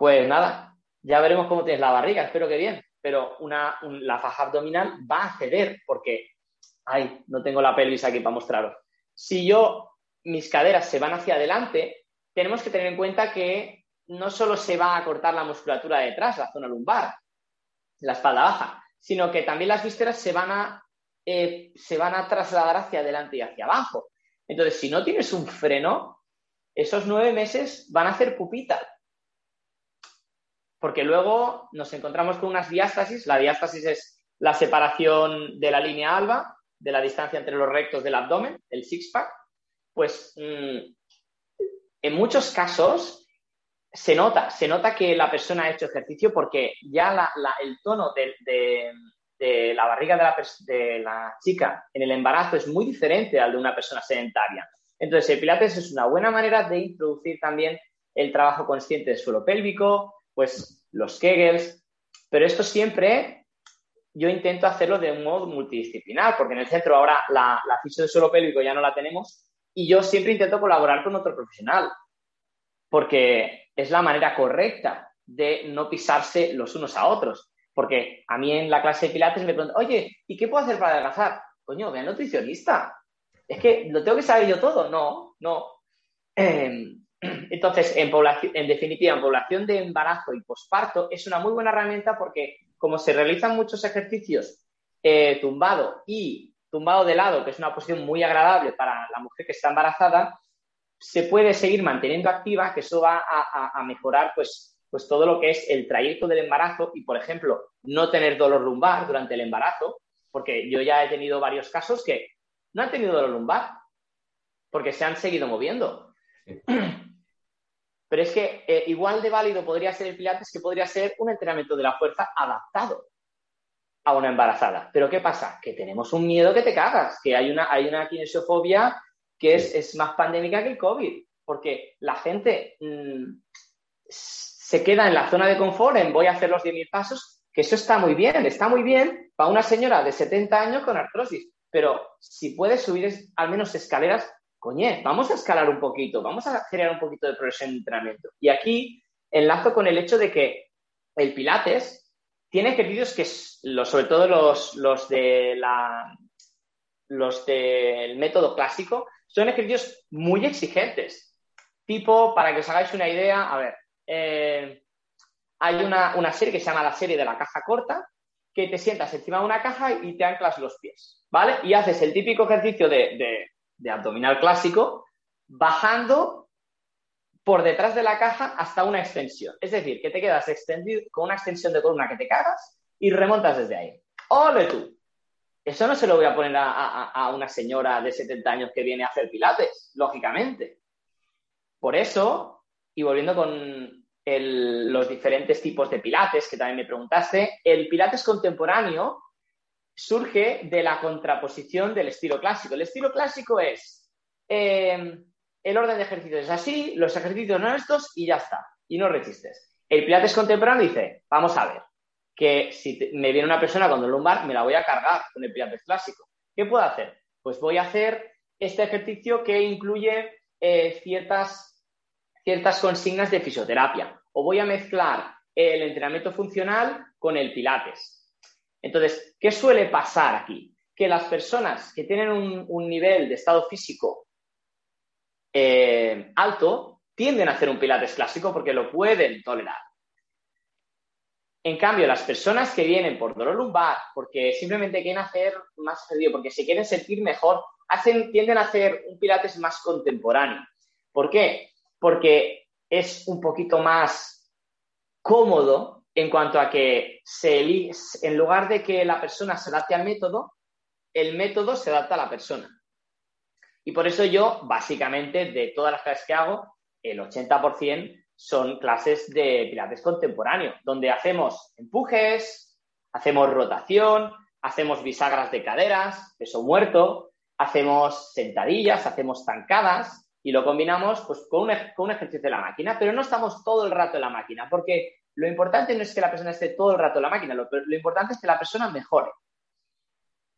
pues nada, ya veremos cómo tienes la barriga, espero que bien, pero una, la faja abdominal va a ceder porque, ay, no tengo la pelvis aquí para mostraros. Si yo, mis caderas se van hacia adelante, tenemos que tener en cuenta que no solo se va a cortar la musculatura de detrás, la zona lumbar, la espalda baja, sino que también las vísceras se van a, eh, se van a trasladar hacia adelante y hacia abajo. Entonces, si no tienes un freno, esos nueve meses van a hacer pupita. Porque luego nos encontramos con unas diástasis. La diástasis es la separación de la línea alba, de la distancia entre los rectos del abdomen, el six-pack. Pues mm, en muchos casos se nota, se nota que la persona ha hecho ejercicio porque ya el tono de, la barriga de la, chica en el embarazo es muy diferente al de una persona sedentaria. Entonces, el Pilates es una buena manera de introducir también el trabajo consciente del suelo pélvico, pues los Kegels, pero esto siempre yo intento hacerlo de un modo multidisciplinar, porque en el centro ahora la, la del suelo pélvico ya no la tenemos, y yo siempre intento colaborar con otro profesional, porque es la manera correcta de no pisarse los unos a otros. Porque a mí en la clase de Pilates me preguntan, oye, ¿y qué puedo hacer para adelgazar? Coño, ve nutricionista. Es que lo tengo que saber yo todo. No, no. Em, entonces, en, en definitiva, en población de embarazo y posparto es una muy buena herramienta porque como se realizan muchos ejercicios eh, tumbado y tumbado de lado, que es una posición muy agradable para la mujer que está embarazada, se puede seguir manteniendo activa, que eso va a, mejorar pues, pues todo lo que es el trayecto del embarazo y, por ejemplo, no tener dolor lumbar durante el embarazo, porque yo ya he tenido varios casos que no han tenido dolor lumbar porque se han seguido moviendo. Pero es que eh, igual de válido podría ser el Pilates que podría ser un entrenamiento de la fuerza adaptado a una embarazada. Pero ¿qué pasa? Que tenemos un miedo que te cagas, que hay una, hay una kinesiofobia que es, más pandémica que el COVID, porque la gente mm, se queda en la zona de confort en voy a hacer los 10.000 pasos, que eso está muy bien, está muy bien para una señora de 70 años con artrosis, pero si puedes subir al menos escaleras, coñe, vamos a escalar un poquito, vamos a generar un poquito de progresión en entrenamiento. Y aquí enlazo con el hecho de que el Pilates tiene ejercicios que, sobre todo los, los de la, los del método clásico, son ejercicios muy exigentes. Tipo, para que os hagáis una idea, a ver, eh, hay una, serie que se llama la serie de la caja corta, que te sientas encima de una caja y te anclas los pies, ¿vale? Y haces el típico ejercicio de, de abdominal clásico, bajando por detrás de la caja hasta una extensión. Es decir, que te quedas extendido con una extensión de columna que te cagas y remontas desde ahí. ¡Ole tú! Eso no se lo voy a poner a, una señora de 70 años que viene a hacer pilates, lógicamente. Por eso, y volviendo con los diferentes tipos de pilates que también me preguntaste, el pilates contemporáneo surge de la contraposición del estilo clásico. El estilo clásico es eh, el orden de ejercicios es así, los ejercicios no estos y ya está. Y no resistes. El Pilates contemporáneo dice, vamos a ver, que si me viene una persona con dolor lumbar, me la voy a cargar con el Pilates clásico. ¿Qué puedo hacer? Pues voy a hacer este ejercicio que incluye eh, ciertas, ciertas consignas de fisioterapia. O voy a mezclar el entrenamiento funcional con el Pilates. Entonces, ¿qué suele pasar aquí? Que las personas que tienen un nivel de estado físico eh, alto tienden a hacer un pilates clásico porque lo pueden tolerar. En cambio, las personas que vienen por dolor lumbar, porque simplemente quieren hacer más ejercicio, porque se quieren sentir mejor, hacen, tienden a hacer un pilates más contemporáneo. ¿Por qué? Porque es un poquito más cómodo en cuanto a que se, en lugar de que la persona se adapte al método, el método se adapta a la persona. Y por eso yo, básicamente, de todas las clases que hago, el 80% son clases de pilates contemporáneo, donde hacemos empujes, hacemos rotación, hacemos bisagras de caderas, peso muerto, hacemos sentadillas, hacemos zancadas y lo combinamos pues, con, un, con un ejercicio de la máquina, pero no estamos todo el rato en la máquina, porque lo importante no es que la persona esté todo el rato en la máquina, lo, importante es que la persona mejore.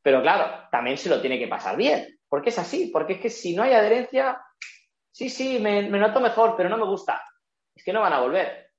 Pero claro, también se lo tiene que pasar bien. Porque es así, porque es que si no hay adherencia, sí, sí, me, noto mejor, pero no me gusta. Es que no van a volver.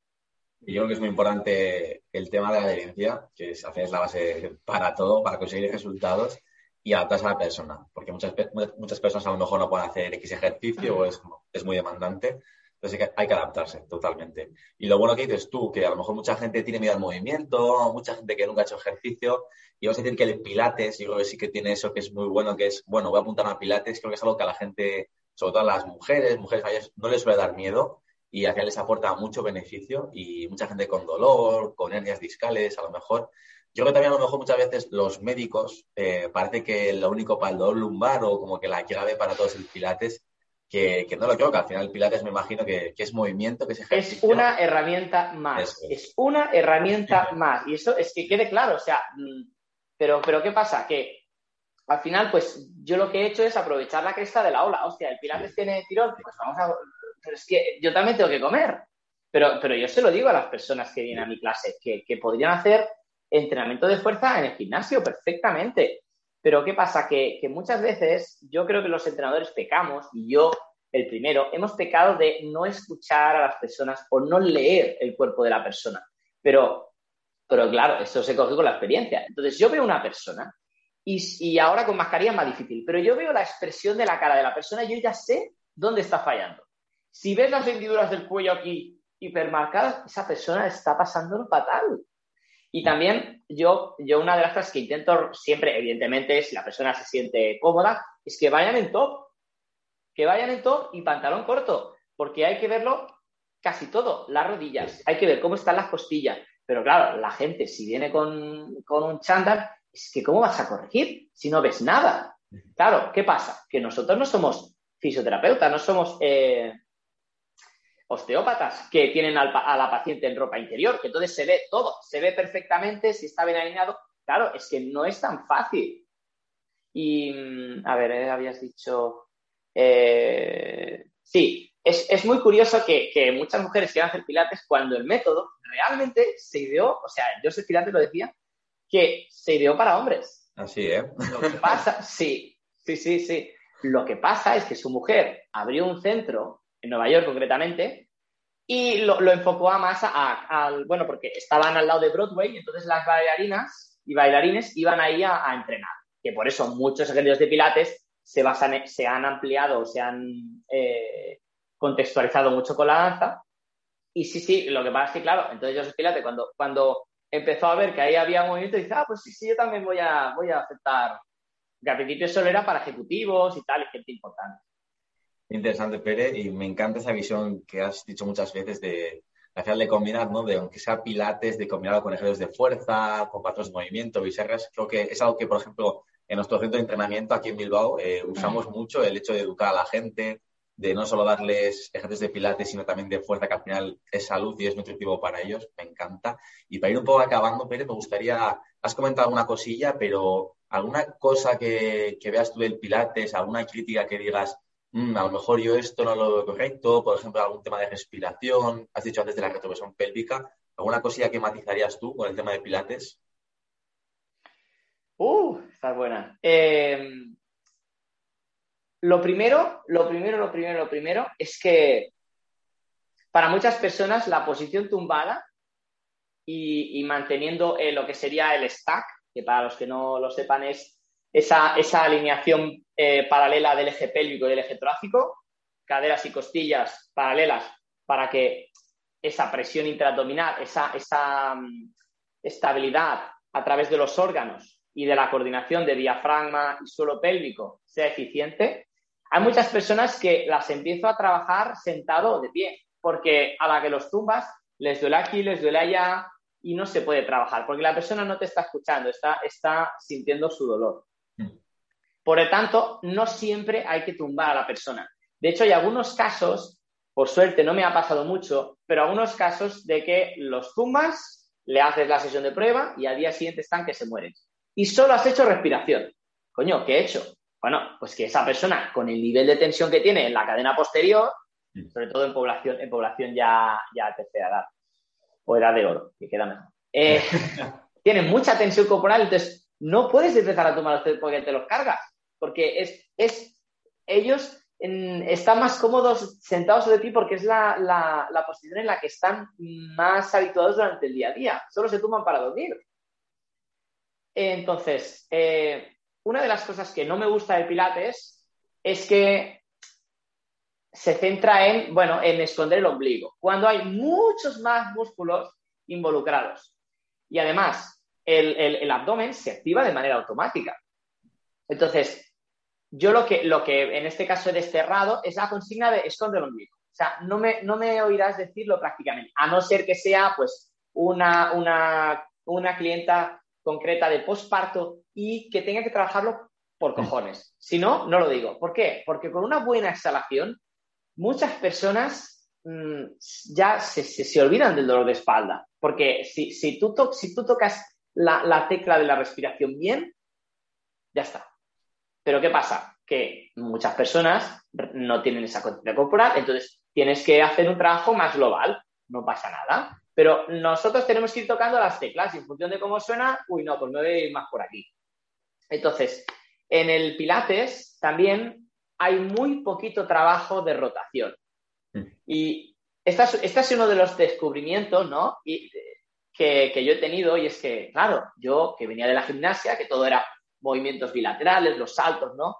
Y yo creo que es muy importante el tema de la adherencia, que es, es la base para todo, para conseguir resultados y adaptarse a la persona. Porque muchas, muchas personas a lo mejor no pueden hacer X ejercicio o es, es muy demandante. Entonces hay que, adaptarse totalmente. Y lo bueno que dices tú, que a lo mejor mucha gente tiene miedo al movimiento, mucha gente que nunca ha hecho ejercicio, y vamos a decir que el pilates, yo creo que sí que tiene eso que es muy bueno, que es, bueno, voy a apuntar a pilates, creo que es algo que a la gente, sobre todo a las mujeres, mujeres mayores, no les suele dar miedo y a les aporta mucho beneficio y mucha gente con dolor, con hernias discales, a lo mejor. Yo creo que también a lo mejor muchas veces los médicos eh, parece que lo único para el dolor lumbar o como que la clave para todos es el pilates que, no lo creo, que al final el Pilates me imagino que, es movimiento, que es ejercicio. Es una herramienta más, es una herramienta más. Y eso es que quede claro, o sea, mm, pero, pero ¿qué pasa? Que al final, pues yo lo que he hecho es aprovechar la cresta de la ola. Hostia, el Pilates tiene tirón, pues vamos a... Pero es que yo también tengo que comer. Pero, pero yo se lo digo a las personas que vienen a mi clase, que, que podrían hacer entrenamiento de fuerza en el gimnasio perfectamente. Pero ¿qué pasa? Que, muchas veces yo creo que los entrenadores pecamos, y yo el primero, hemos pecado de no escuchar a las personas o no leer el cuerpo de la persona. Pero, pero claro, eso se coge con la experiencia. Entonces yo veo una persona y, y ahora con mascarilla es más difícil, pero yo veo la expresión de la cara de la persona y yo ya sé dónde está fallando. Si ves las hendiduras del cuello aquí hipermarcadas, esa persona está pasándolo fatal. Y también yo, yo una de las cosas que intento siempre, evidentemente, si la persona se siente cómoda, es que vayan en top. Que vayan en top y pantalón corto, porque hay que verlo casi todo, las rodillas, hay que ver cómo están las costillas. Pero claro, la gente, si viene con, con un chándal, es que ¿cómo vas a corregir si no ves nada? Claro, ¿qué pasa? Que nosotros no somos fisioterapeutas, no somos eh, osteópatas que tienen a la paciente en ropa interior, que entonces se ve todo, se ve perfectamente si está bien alineado. Claro, es que no es tan fácil. Y, mm, a ver, eh, habías dicho... Eh, sí, es, muy curioso que, muchas mujeres quieran hacer pilates cuando el método realmente se ideó, o sea, yo sé Pilates lo decía, que se ideó para hombres. Así, ¿eh? Lo que pasa, sí, sí, sí, sí. Lo que pasa es que su mujer abrió un centro en Nueva York concretamente, y lo, enfocó a más al, bueno, porque estaban al lado de Broadway, entonces las bailarinas y bailarines iban ahí a, entrenar, que por eso muchos ejercicios de pilates se, basan, se han ampliado, se han eh, contextualizado mucho con la danza, y sí, sí, lo que pasa es que, claro, entonces yo soy Pilates, cuando, cuando empezó a ver que ahí había movimiento, dice, ah, pues sí, sí, yo también voy a, voy a aceptar. Que al principio solo era para ejecutivos y tal, y gente importante. Interesante, Pere, y me encanta esa visión que has dicho muchas veces de final de combinar, ¿no? De aunque sea pilates, de combinarlo con ejercicios de fuerza, con patrones de movimiento, biserras. Creo que es algo que, por ejemplo, en nuestro centro de entrenamiento aquí en Bilbao eh, usamos mucho el hecho de educar a la gente, de no solo darles ejercicios de pilates, sino también de fuerza, que al final es salud y es nutritivo para ellos. Me encanta. Y para ir un poco acabando, Pere, me gustaría, has comentado alguna cosilla, pero alguna cosa que, que veas tú del pilates, alguna crítica que digas, a lo mejor yo esto no lo veo correcto, por ejemplo, algún tema de respiración, has dicho antes de la retroversión pélvica, ¿alguna cosilla que matizarías tú con el tema de pilates? Uh, está buena. Em, lo primero, lo primero, lo primero, lo primero es que para muchas personas la posición tumbada y, manteniendo eh, lo que sería el stack, que para los que no lo sepan es esa, alineación eh, paralela del eje pélvico y del eje torácico, caderas y costillas paralelas para que esa presión intraabdominal, esa, esa mm, estabilidad a través de los órganos y de la coordinación de diafragma y suelo pélvico sea eficiente, hay muchas personas que las empiezo a trabajar sentado o de pie, porque a la que los tumbas les duele aquí, les duele allá y no se puede trabajar, porque la persona no te está escuchando, está, está sintiendo su dolor. Por lo tanto, no siempre hay que tumbar a la persona. De hecho, hay algunos casos, por suerte no me ha pasado mucho, pero algunos casos de que los tumbas, le haces la sesión de prueba y al día siguiente están que se mueren. Y solo has hecho respiración. Coño, ¿qué he hecho? Bueno, pues que esa persona, con el nivel de tensión que tiene en la cadena posterior, mm. sobre todo en población, en población ya, ya tercera edad, o edad de oro, que queda mejor, eh, tiene mucha tensión corporal, entonces no puedes empezar a tomar porque te los cargas, porque es, es ellos están más cómodos sentados sobre ti porque es la, la, posición en la que están más habituados durante el día a día. Solo se toman para dormir. Entonces, eh, una de las cosas que no me gusta del Pilates es que se centra en, bueno, en esconder el ombligo, cuando hay muchos más músculos involucrados. Y además, el, abdomen se activa de manera automática. Entonces, yo lo que, lo que en este caso he desterrado es la consigna de esconder el ombligo. O sea, no me, no me oirás decirlo prácticamente, a no ser que sea pues una, una, una clienta concreta de posparto y que tenga que trabajarlo por cojones. Si no, no lo digo. ¿Por qué? Porque con una buena exhalación, muchas personas mm, ya se, olvidan del dolor de espalda. Porque si, si, tú, si tú tocas la, la tecla de la respiración bien, ya está. Pero ¿qué pasa? Que muchas personas no tienen esa conciencia corporal, entonces tienes que hacer un trabajo más global. No pasa nada. Pero nosotros tenemos que ir tocando las teclas y en función de cómo suena, uy, no, pues me voy a ir más por aquí. Entonces, en el Pilates también hay muy poquito trabajo de rotación. Y este es, uno de los descubrimientos, ¿no? Y, que, que, yo he tenido y es que, claro, yo que venía de la gimnasia, que todo era movimientos bilaterales, los saltos, ¿no?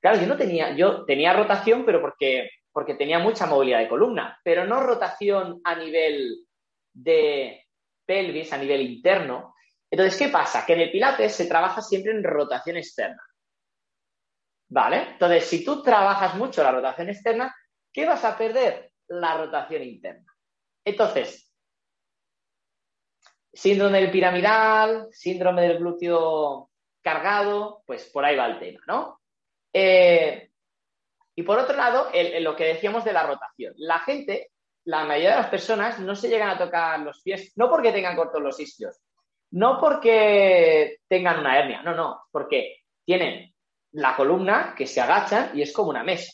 Claro, yo no tenía, yo tenía rotación, pero porque, porque tenía mucha movilidad de columna, pero no rotación a nivel de pelvis a nivel interno. Entonces, ¿qué pasa? Que en el Pilates se trabaja siempre en rotación externa. ¿Vale? Entonces, si tú trabajas mucho la rotación externa, ¿qué vas a perder? La rotación interna. Entonces, síndrome del piramidal, síndrome del glúteo cargado, pues por ahí va el tema, ¿no? Eh, y por otro lado, lo que decíamos de la rotación. La gente la mayoría de las personas no se llegan a tocar los pies, no porque tengan cortos los isquios, no porque tengan una hernia, no, no, porque tienen la columna que se agacha y es como una mesa.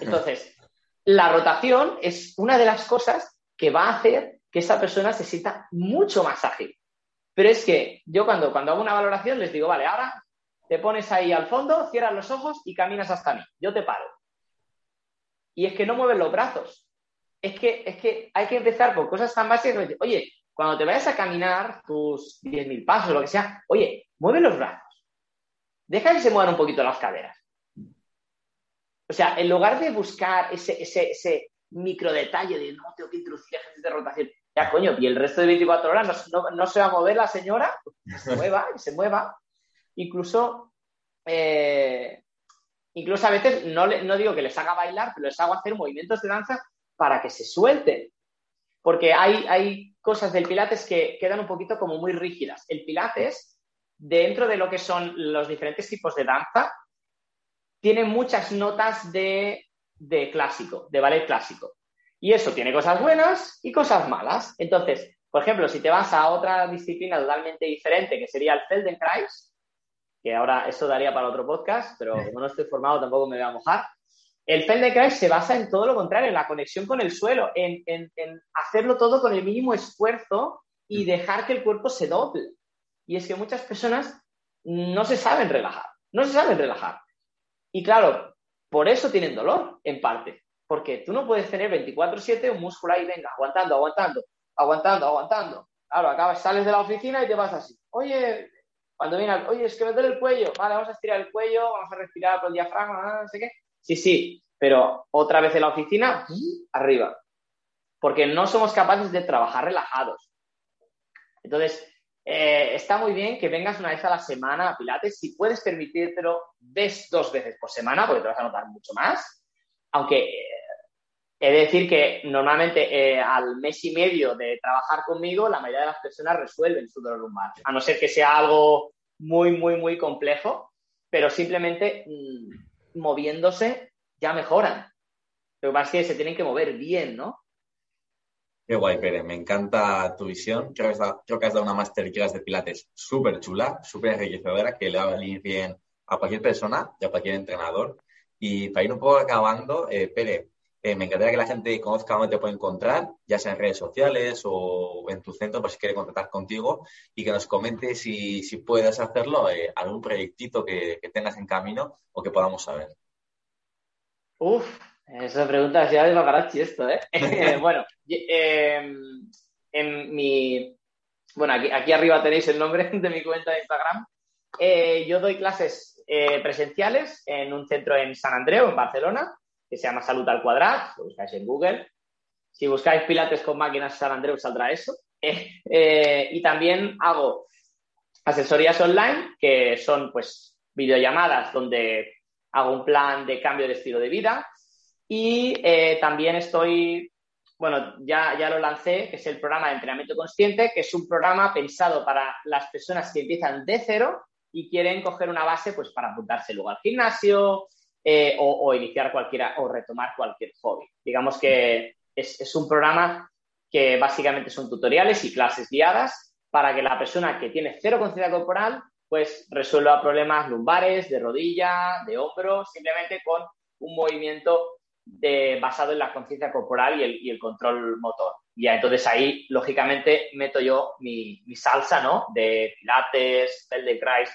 Entonces, la rotación es una de las cosas que va a hacer que esa persona se sienta mucho más ágil. Pero es que yo cuando, cuando hago una valoración les digo, vale, ahora te pones ahí al fondo, cierras los ojos y caminas hasta mí. Yo te paro. Y es que no mueven los brazos es que, es que hay que empezar por cosas tan básicas. Oye, cuando te vayas a caminar tus 10.000 pasos lo que sea, oye, mueve los brazos. Deja que se muevan un poquito las caderas. O sea, en lugar de buscar ese, ese, micro detalle de no tengo que introducir ejercicios de rotación, ya coño, y el resto de 24 horas no, se va a mover la señora, que se mueva, que se mueva. Incluso, eh, incluso a veces no, no digo que les haga bailar, pero les hago hacer movimientos de danza para que se suelten. Porque hay, hay cosas del Pilates que quedan un poquito como muy rígidas. El Pilates, dentro de lo que son los diferentes tipos de danza, tiene muchas notas de, de clásico, de ballet clásico. Y eso tiene cosas buenas y cosas malas. Entonces, por ejemplo, si te vas a otra disciplina totalmente diferente, que sería el Feldenkrais, que ahora eso daría para otro podcast, pero como no estoy formado tampoco me voy a mojar. El Feldenkrais se basa en todo lo contrario, en la conexión con el suelo, en, hacerlo todo con el mínimo esfuerzo y mm. dejar que el cuerpo se doble. Y es que muchas personas no se saben relajar, no se saben relajar. Y claro, por eso tienen dolor, en parte, porque tú no puedes tener 24/7 un músculo ahí, venga, aguantando, aguantando, aguantando, aguantando. Claro, acabas, sales de la oficina y te vas así. Oye, cuando viene, oye, es que me duele el cuello, vale, vamos a estirar el cuello, vamos a respirar por el diafragma, no sé qué. Sí, sí, pero otra vez en la oficina, arriba. Porque no somos capaces de trabajar relajados. Entonces, eh, está muy bien que vengas una vez a la semana a Pilates. Si puedes permitírtelo, ves dos veces por semana, porque te vas a notar mucho más. Aunque de decir que normalmente eh, al mes y medio de trabajar conmigo, la mayoría de las personas resuelven su dolor lumbar. A no ser que sea algo muy, muy, muy complejo, pero simplemente mm, moviéndose ya mejoran. Lo que pasa es que se tienen que mover bien, ¿no? Qué guay, Pérez. Me encanta tu visión. Creo que has dado, creo que has una masterclass de pilates súper chula, súper enriquecedora, que le va a venir bien a cualquier persona y a cualquier entrenador. Y para ir un poco acabando, eh, Pérez, eh, me encantaría que la gente conozca dónde te puede encontrar, ya sea en redes sociales o en tu centro, por si quiere contactar contigo, y que nos comentes si, si puedes hacerlo, eh, algún proyectito que, tengas en camino o que podamos saber. Uf, esa pregunta ya de Bagarachi esto, ¿eh? bueno, em, en mi... Bueno, aquí, aquí, arriba tenéis el nombre de mi cuenta de Instagram. Eh, yo doy clases presenciales en un centro en San Andreu, en Barcelona, se llama Salud al Cuadrado, lo buscáis en Google. Si buscáis Pilates con máquinas San Andreu saldrá eso. Eh, y también hago asesorías online, que son pues videollamadas donde hago un plan de cambio de estilo de vida. Y eh, también estoy, bueno, ya, ya lo lancé, que es el programa de entrenamiento consciente, que es un programa pensado para las personas que empiezan de cero y quieren coger una base pues para apuntarse luego al gimnasio eh, o, iniciar cualquiera o retomar cualquier hobby. Digamos que es, es un programa que básicamente son tutoriales y clases guiadas para que la persona que tiene cero conciencia corporal pues resuelva problemas lumbares, de rodilla, de hombro, simplemente con un movimiento basado en la conciencia corporal y el, control motor. Y entonces ahí, lógicamente, meto yo mi, salsa, ¿no? De pilates, Feldenkrais,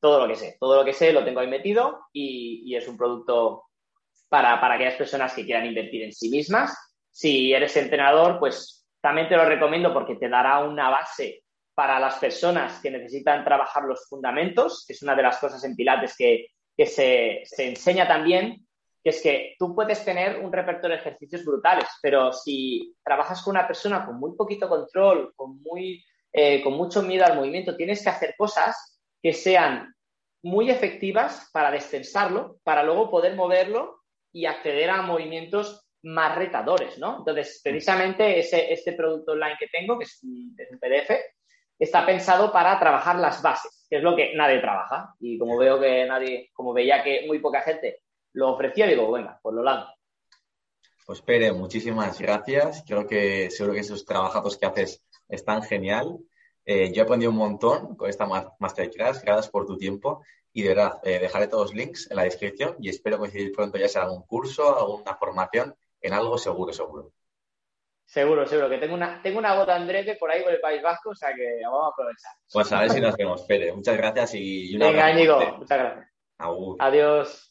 todo lo que sé. Todo lo que sé lo tengo ahí metido y, es un producto para, para aquellas personas que quieran invertir en sí mismas. Si eres entrenador, pues también te lo recomiendo porque te dará una base para las personas que necesitan trabajar los fundamentos, que es una de las cosas en Pilates que, se, enseña también, que es que tú puedes tener un repertorio de ejercicios brutales, pero si trabajas con una persona con muy poquito control, con, muy, eh, con mucho miedo al movimiento, tienes que hacer cosas que sean muy efectivas para descensarlo, para luego poder moverlo y acceder a movimientos más retadores, ¿no? Entonces, precisamente ese, este producto online que tengo, que es un PDF, está pensado para trabajar las bases, que es lo que nadie trabaja. Y como veo que nadie, como veía que muy poca gente lo ofrecía, digo, venga, pues lo lanzo. Pues Pere, muchísimas gracias. Creo que seguro que esos trabajos que haces están genial. Eh, yo he aprendido un montón con esta masterclass. Gracias por tu tiempo. Y de verdad, eh, dejaré todos los links en la descripción y espero coincidir pronto ya sea algún curso, alguna formación en algo seguro, seguro. Seguro, seguro, que tengo una, tengo una gota Andrete por ahí por el País Vasco, o sea que vamos a aprovechar. Pues a ver si nos vemos, Pere. Muchas gracias y una Venga, Íñigo, muchas gracias. Adiós.